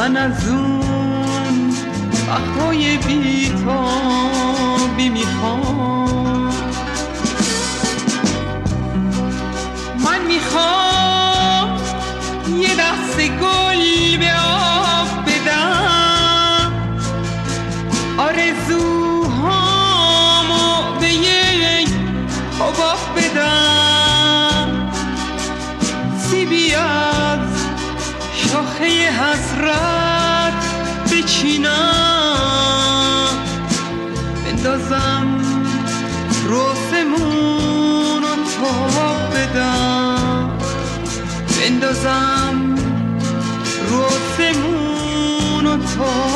من از اون بهرهای بیتابی می‌خوام. من می‌خوام بسازم روزمون تو.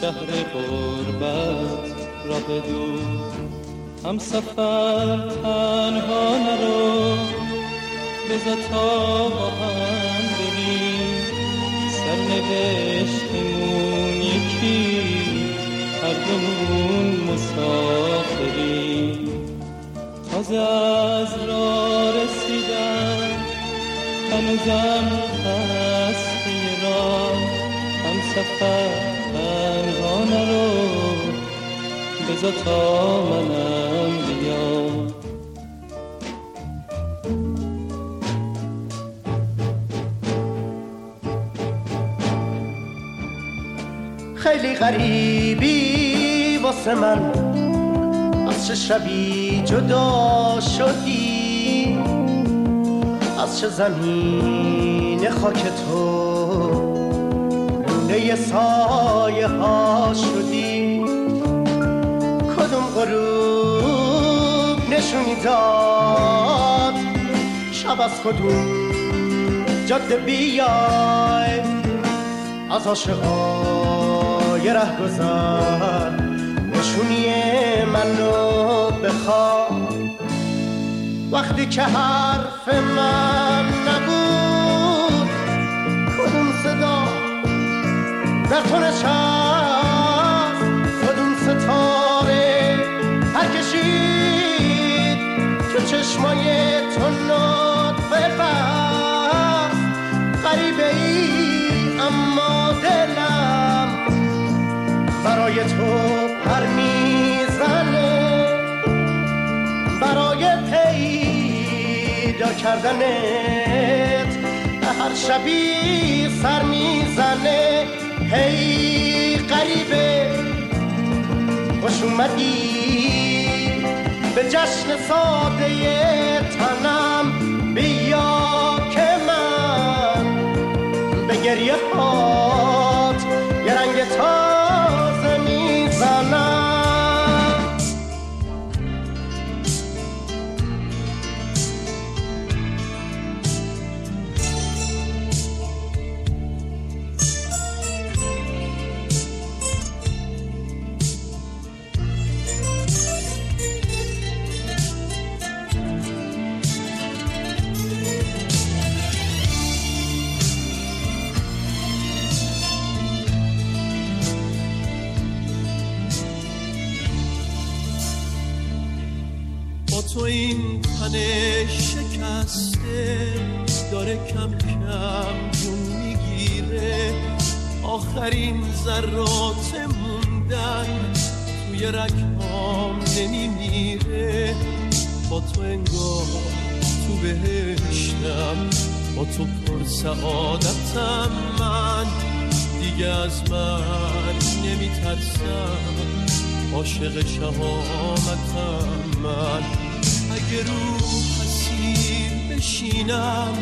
شهر قربت را بدون هم سفر تنها نرو بزا تا با هم بریم سرنوشتمون یکی هر دومون مسافریم تازه از را رسیدم هنوزم هستی را هم سفر تنها نرو بزا تا منم بیام. خیلی غریبی واسه من. از چه شبی جدا شدی؟ از چه زمین خاک تو؟ لونه سایه ها شدی. کدوم غروب نشونی داد شب از کدوم جاده بیای؟ از عاشقای ره گذر نشونی منو بخواه. وقتی که حرف من در تو نشست کدوم ستاره پر کشید که چشمای تو نطفه بست غریبه ای اما دلم برای تو پر می‌زنه برای پیدا کردنت هر شبی سر می‌زنه. هی غریبه خوش اومدی. به جشن ساده تنم بیا که من به گریه هات یه رنگ تازه داره کم کم جون می‌گیره. آخرین ذرات موندن توی رگهام نمیمیره. با تو انگار تو بهشتم با تو پر سعادتم. من دیگه از من نمیترسم. عاشق شهامتم من. اگه رو حسیر بشینم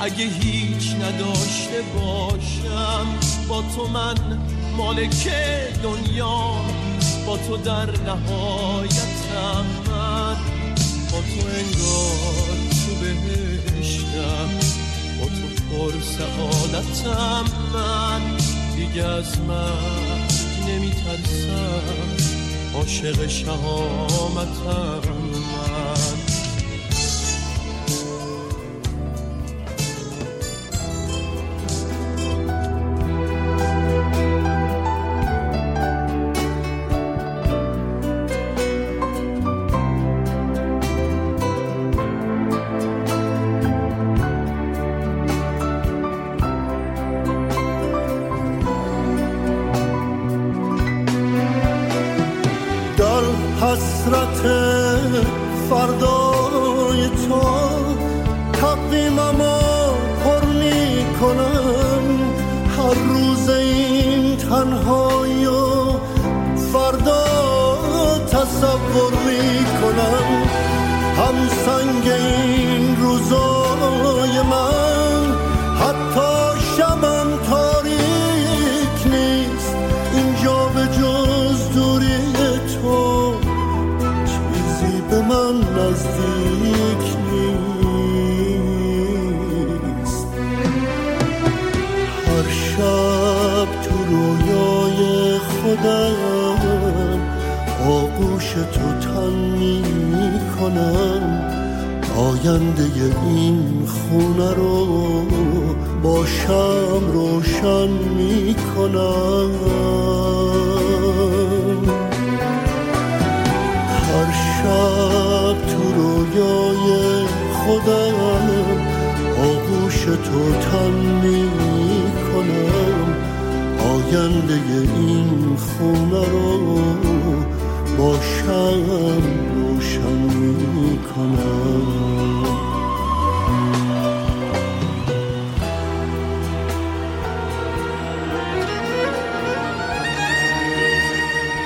اگه هیچ نداشته باشم با تو من مالک دنیا با تو در نهایتم من. با تو انگار تو بهشتم با تو پر سعادتم من. دیگه از من نمیترسم عاشق شهامتم. نزدیک نیست. هر شب تو رویای خودم آغوش تو تن می کنم آینده این خونه رو باشم روشن می کنم خودم آغوش تو تن می کنم آینده این خونه رو با شم روشن می کنم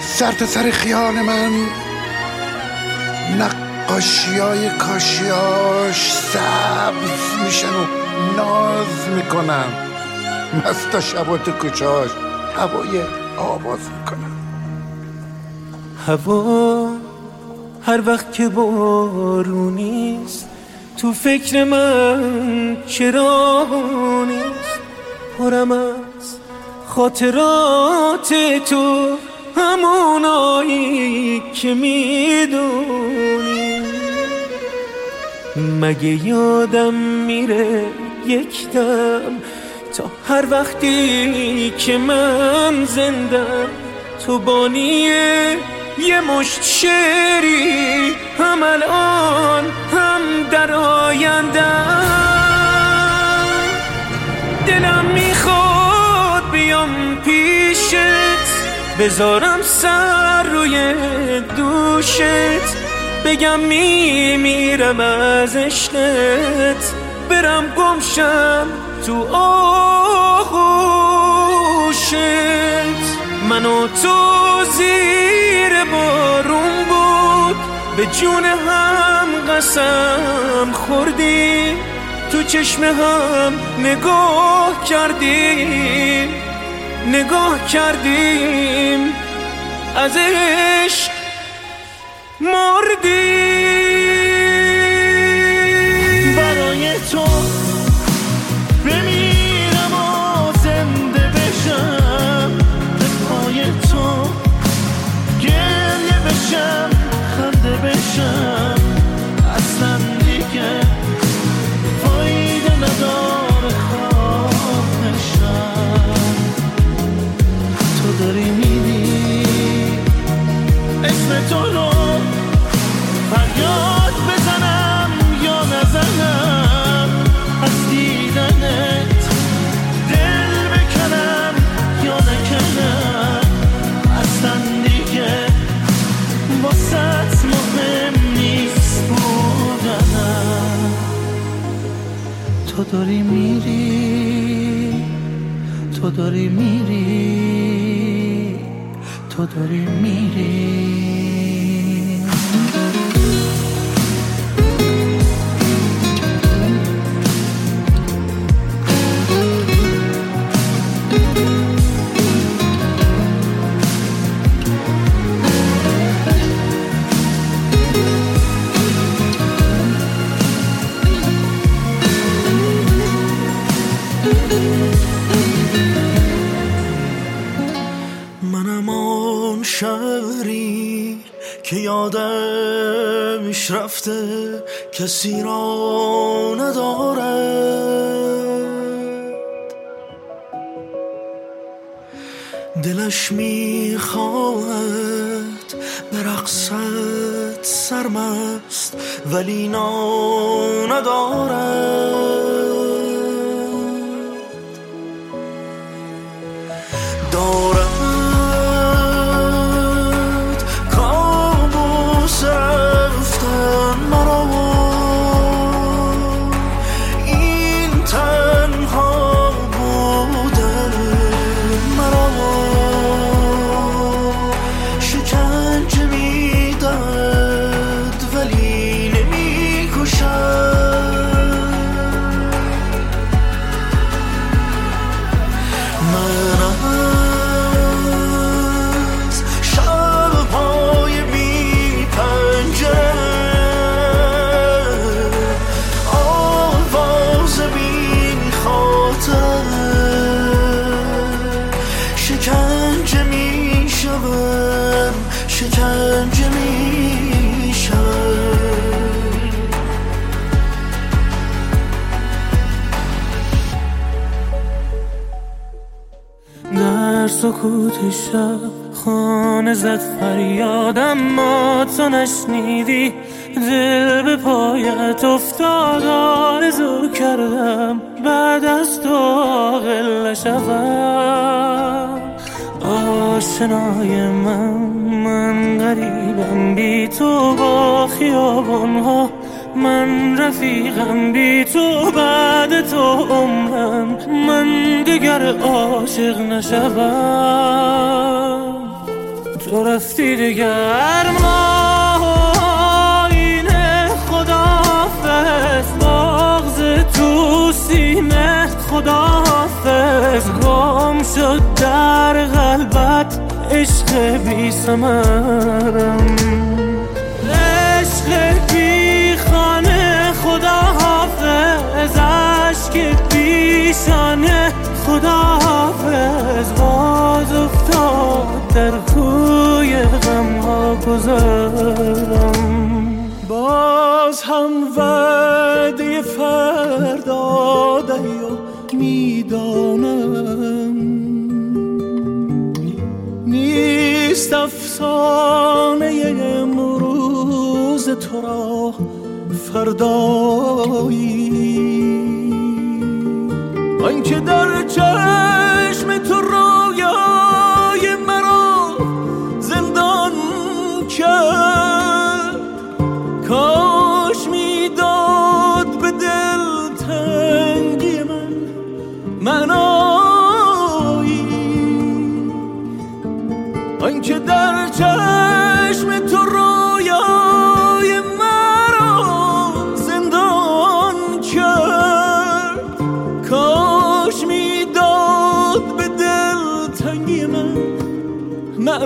سر تا سر خیال من نقاشی های کاشیاش سبز میشن و ناز می‌کنن. مستا شبا تو کچاش هوای آواز می‌کنن. هوا هر وقت که بارونیست تو فکر من چرا نیست؟ پرم از خاطرات تو همونایی که می‌دونی. مگه یادم میره یک دم تا هر وقتی که من زندم تو بانیه یه مشت شعری هم الان هم در آینده دلم می‌خواد بیام پیشت بذارم سر روی دوشت. بگم میمیرم از عشقت. برم گمشم تو آغوشت. منو تو زیر بارون بود. به جون هم قسم خوردی. تو چشم هم نگاه کردیم نگاه کردیم. از عشق bir داری میری تو داری میری تو داری میری. رفته کسی را ندارد دلش می‌خواهد به رقصت سرمست ولی نا ندارد دارد سکوت شب خانه زد فریادم ما تو نشنیدی. دل به پایت افتاد آرزو کردم بعد از تو عاقل نشوم. آشنای من من غریبم بی تو با خیابان ها من رفیقم بی تو بعد تو عمرم من دیگر عاشق نشوم. تو رفتی دیگر ما اینه خدافز باغز تو سینه خدافز گم شد در قلبت عشق بی سمرم خدا حافظ باز افتاد در کوی غم ها گذارم باز هم وعده فردا دهی و می‌دانم. نیست افسانه امروز تو را فردایی. آنکه در چشم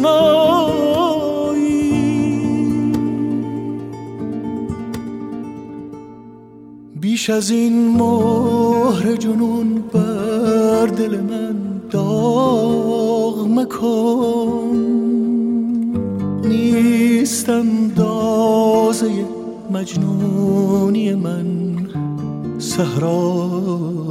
معنایی بیش از این مهر جنون بر دل من داغ مکن. نیستم دازه مجنونی من صحرایی.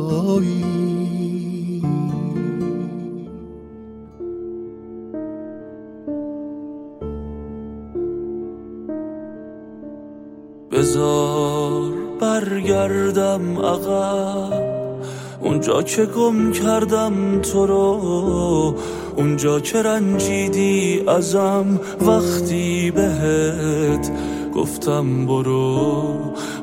برگردم عقب؟ اونجا که گم کردم تو رو اونجا که رنجیدی ازم وقتی بهت گفتم برو.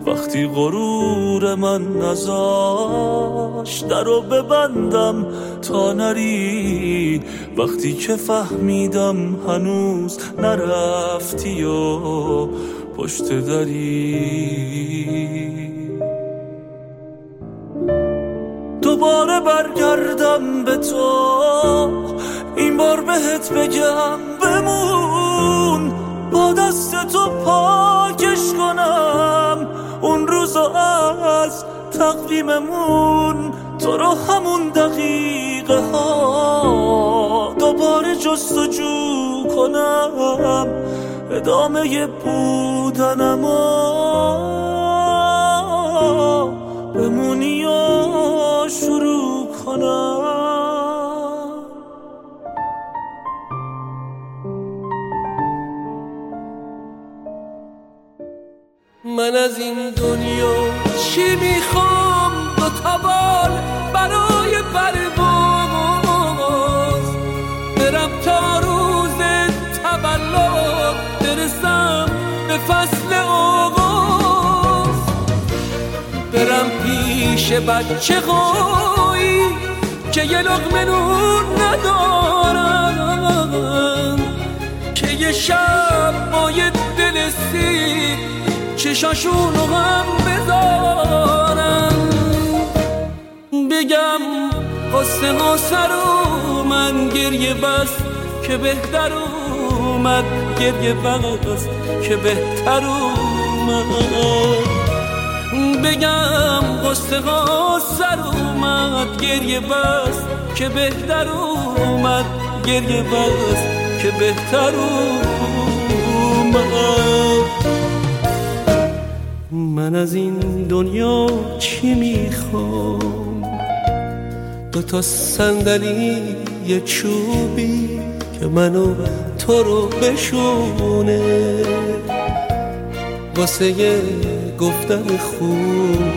وقتی غرور من نزاش درو ببندم تا نری وقتی که فهمیدم هنوز نرفتی و پشت دری. دوباره برگردم به تو. این بار بهت بگم بمون. با دست تو پاکش کنم. اون روزو از تقویممون تو رو همون دقیقه ها دوباره جستجو کنم. ادامه بودنم من از این دنیا چی می‌خوام؟ دو تا بال برای پرواز برم تا روز تولد برسم به فصل آغاز برم پیش بچه قایی که یه لقمه نون ندارن. که یه شب با یه دل سیر چشاشونو هم بذارم. بگم قصه ها سر من گریه بس که بهتر اومد. گریه بس که بهتر اومد. بگم قصه ها سر اومد گریه بس که بهتر اومد. گریه بس که بهتر اومد. من از این دنیا چی می‌خوام؟ تا صندلی یه چوبی که منو تو رو بشونه. واسه گفتن خوبی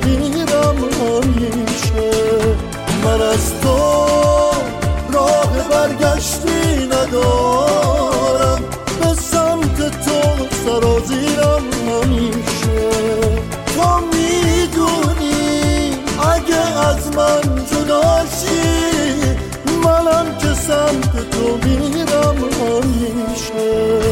دیدم همیشه من از تو راه برگشتی ندارم. به سمت تو سرازیرم همیشه تو می‌دونی اگه از من جداشی منم که سمت تو میرم همیشه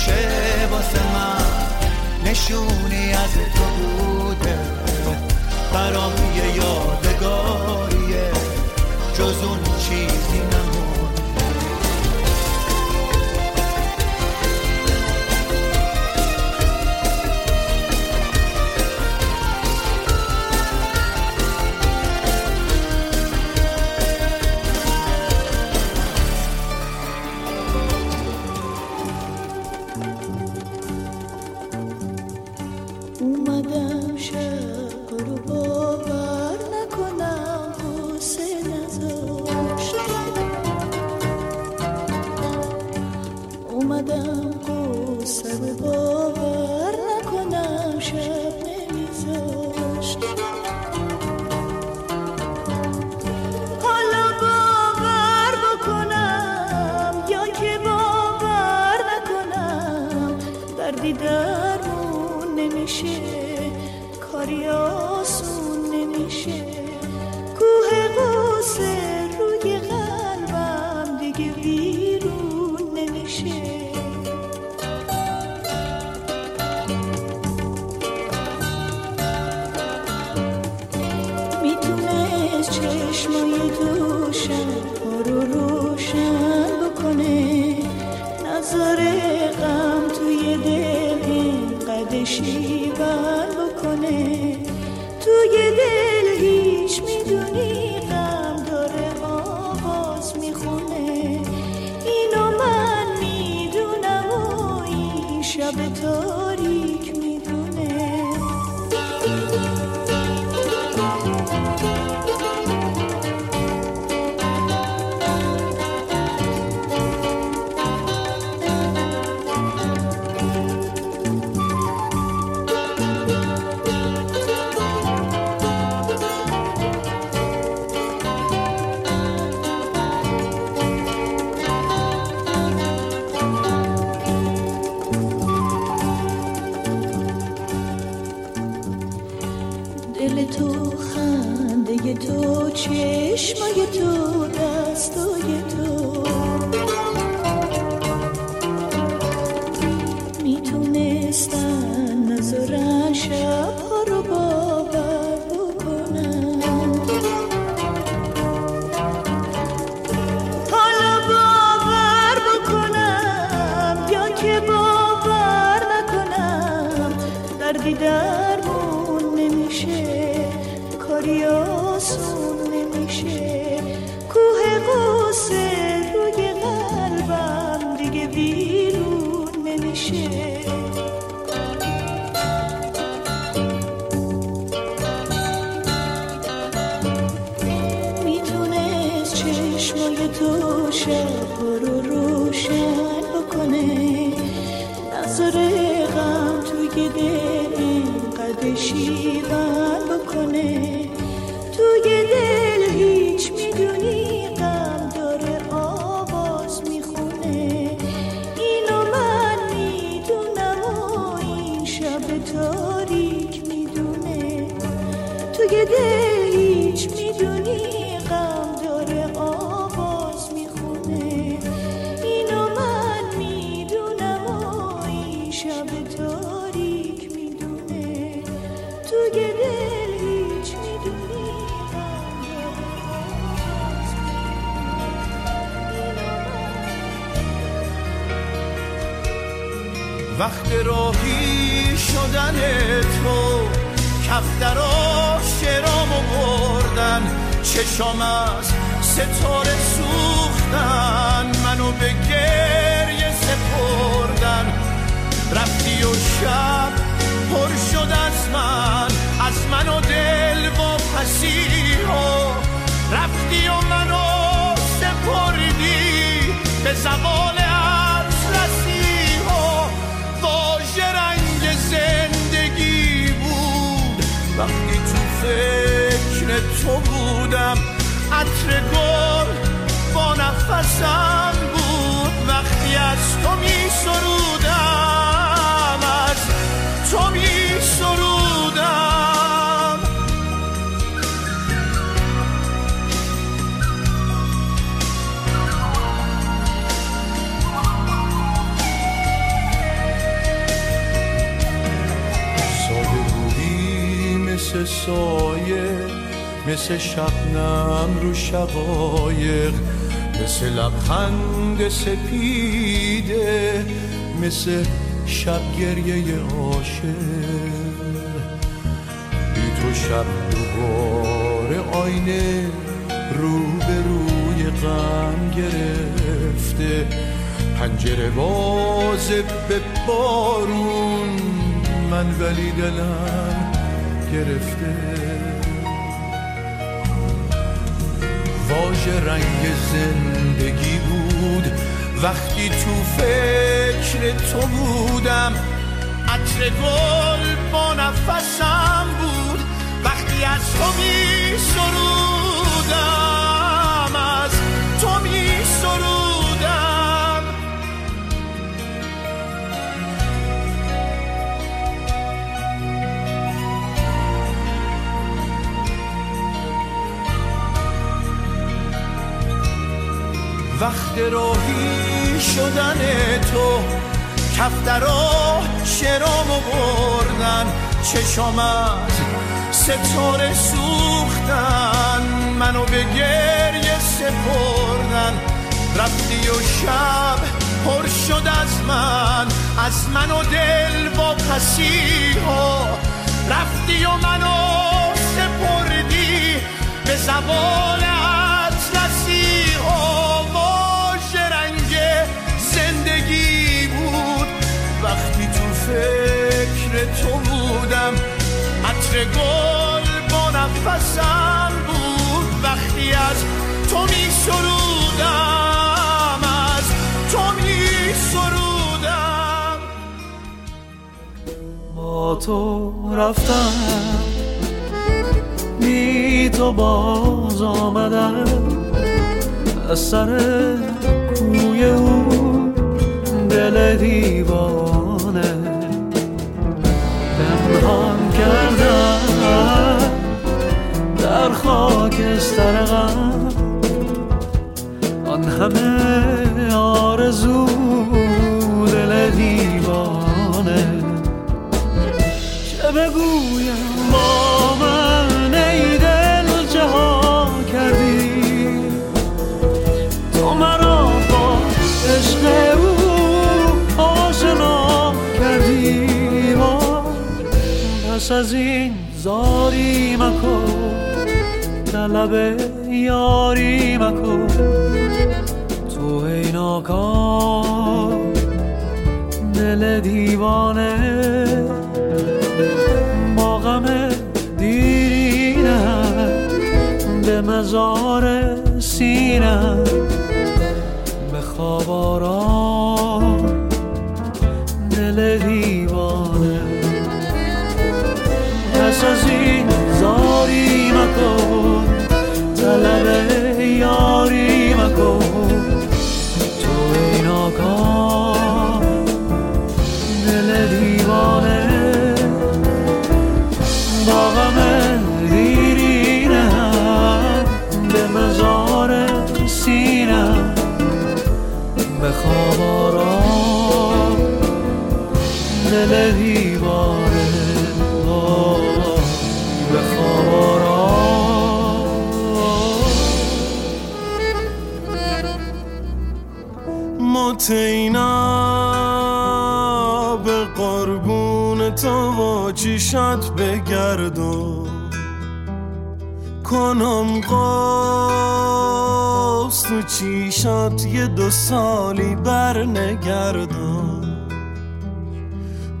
میشه واسه من نشونی از تو وقت راهی شدن تو کفترا شرامو بردن. چشام از ستاره سوختن منو به گریه سپردن. رفتی و شب پر شد از من از منو دل و پسی و رفتی و منو سپردی به زبان تو بودم عطر گل با نفسم بود. وقتی از تو می سرودم از تو می سرودم. ساده بودی مثل سایه. مثل شبنم رو شقایق مثل لبخند سپیده مثل شب گریه عاشق. بی تو شب دوباره آینه رو به روی غم گرفته. پنجره بازه به بارون من ولی دلم گرفته. واژه رنگ زندگی بود. وقتی تو فکر تو بودم عطر گل با نفسم بود. وقتی از تو می وقت راهی شدن تو کفترا شرامو بردن چشام از ستاره سوختن منو به گریه سپردن. رفتی و شب پر شد از من از من و دل با پسی ها رفتی و منو سپردی به زبان اطلسی ها عطر گل با نفسم بود وقتی از تو می سرودم از تو می سرودم. با تو رفتم بی تو باز آمدم. از سر کوی او دل دیوانه. پنهان کردم در خاکستر غم. آن همه آرزو دل دیوانه از این زاری مکن طلب یاری مکن. تو ای ناکام دل دیوانه با غم دیرینم به مزار سینم به خواب آرام کنم قاس تو چیشات یه دو سالی بر نگردم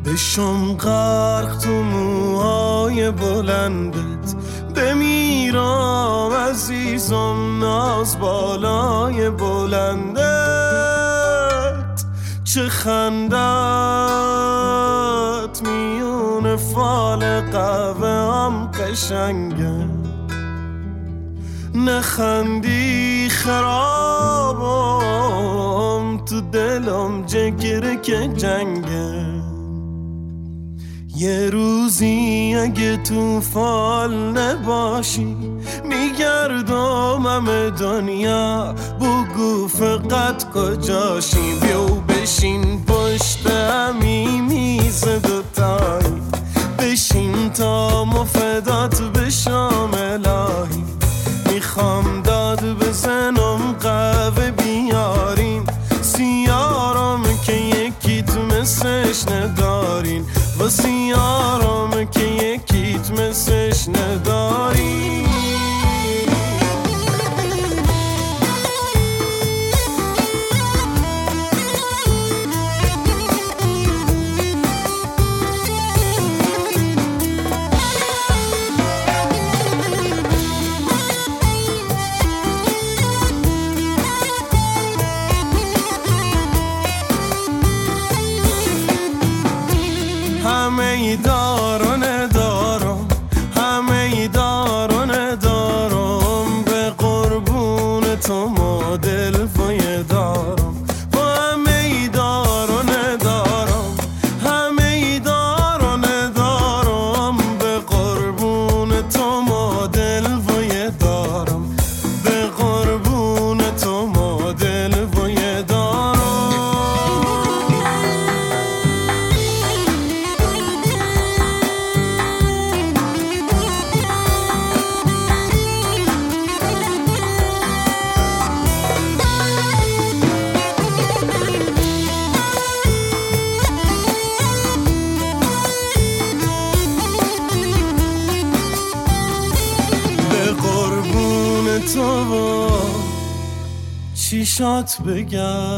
بشم غرق تو موهای بلندت بمیرم عزیزم ناز بالای بلندت. چه خندت میون فال قهوه هم قشنگه. نخندی خرابم تو دلم جگره که جنگه. یه روزی اگه تو فال نباشی میگردم همه دنیا. بگو فقط کجاشی؟ بیو بشین پشت همی میز دوتایی. بشین تا مفدات بشام الهی. می‌خوام داد بزنم. began.